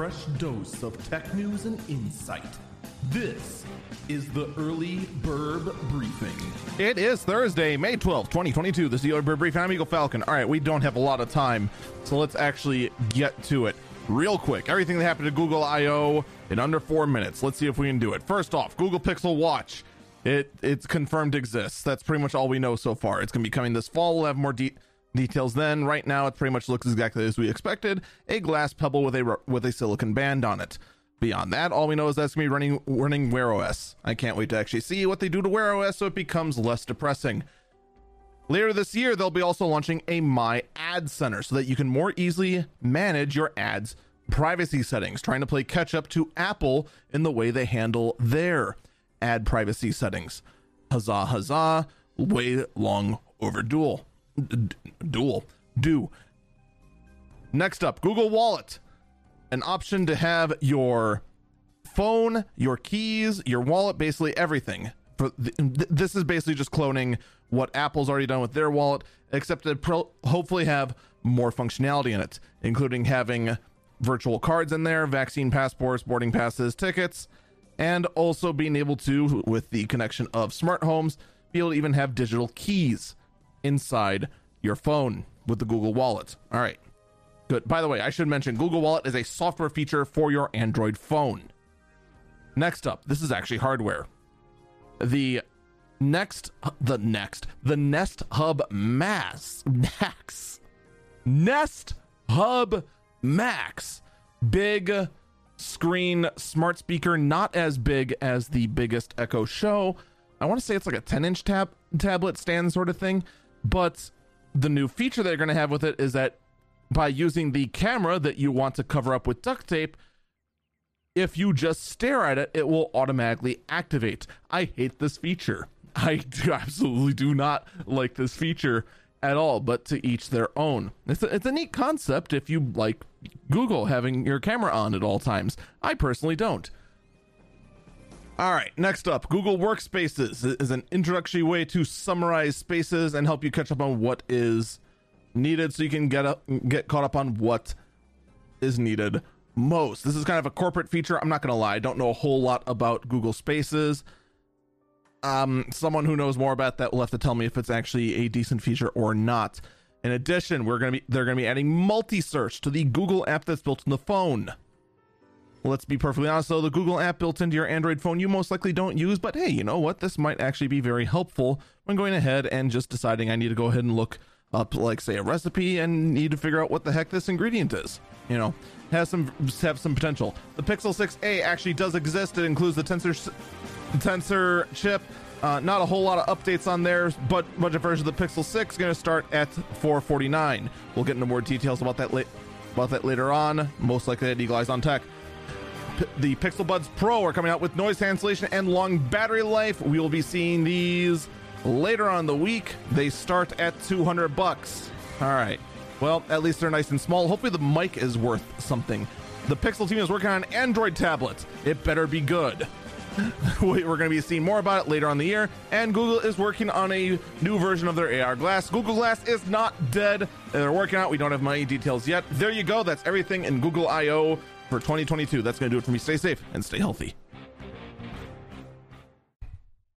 fresh dose of tech news and insight. This is the Early Bird Briefing. It is Thursday, May 12th, 2022. This is the Early Bird Briefing. I'm Eagle Falcon. All right, we don't have a lot of time, so let's actually get to it real quick. Everything that happened to Google I/O in under four minutes. Let's see if we can do it. First off, Google Pixel Watch. It it's confirmed exists. That's pretty much all we know so far. It's gonna be coming this fall. We'll have more de- details then. Right now, it pretty much looks exactly as we expected. A glass pebble with a with a silicon band on it. Beyond that, all we know is that's gonna be running running Wear OS. I can't wait to actually see what they do to Wear OS so it becomes less depressing. Later this year, they'll be also launching a My Ad Center so that you can more easily manage your ads privacy settings, trying to play catch up to Apple in the way they handle their ad privacy settings. Huzzah, huzzah, way long overdue. D- duel. Do. Next up, Google Wallet. An option to have your phone, your keys, your wallet, basically everything. For th- this is basically just cloning what Apple's already done with their wallet, except to pro- hopefully have more functionality in it, including having virtual cards in there, vaccine passports, boarding passes, tickets, and also being able to, with the connection of smart homes, be able to even have digital keys inside your phone with the Google Wallet. All right. Good. By the way, I should mention Google Wallet is a software feature for your Android phone. Next up, this is actually hardware. The next, the next, the Nest Hub Max, Max, Nest Hub Max, big screen smart speaker, not as big as the biggest Echo Show. I want to say it's like a 10 inch tab tablet stand sort of thing, but the new feature they're going to have with it is that by using the camera that you want to cover up with duct tape, if you just stare at it, it will automatically activate. I hate this feature. I do, absolutely do not like this feature at all, but to each their own. It's a, it's a neat concept if you like Google having your camera on at all times. I personally don't. All right, next up, Google Workspaces is an introductory way to summarize spaces and help you catch up on what is needed so you can get up get caught up on what is needed most. This is kind of a corporate feature. I'm not going to lie, I don't know a whole lot about Google Spaces. Um, someone who knows more about that will have to tell me if it's actually a decent feature or not. In addition, we're going to be they're going to be adding multi-search to the Google app that's built in the phone. Let's be perfectly honest though, the Google app built into your Android phone you most likely don't use, but hey, you know what? This might actually be very helpful when going ahead and just deciding I need to go ahead and look up like say a recipe and need to figure out what the heck this ingredient is. You know, has some have some potential. The Pixel 6a actually does exist. It includes the Tensor Tensor chip. Uh, not a whole lot of updates on there, but budget version of the Pixel 6 is going to start at 449. We'll get into more details about that about that later on, most likely at Eagle Eyes on Tech. The Pixel Buds Pro are coming out with noise cancellation and long battery life. We will be seeing these later on the week. They start at 200 bucks. All right. Well, at least they're nice and small. Hopefully the mic is worth something. The Pixel team is working on an Android tablet. It better be good. We're going to be seeing more about it later on the year. And Google is working on a new version of their AR Glass. Google Glass is not dead. And they're working out. We don't have many details yet. There you go. That's everything in Google I/O for 2022. That's going to do it for me. Stay safe and stay healthy.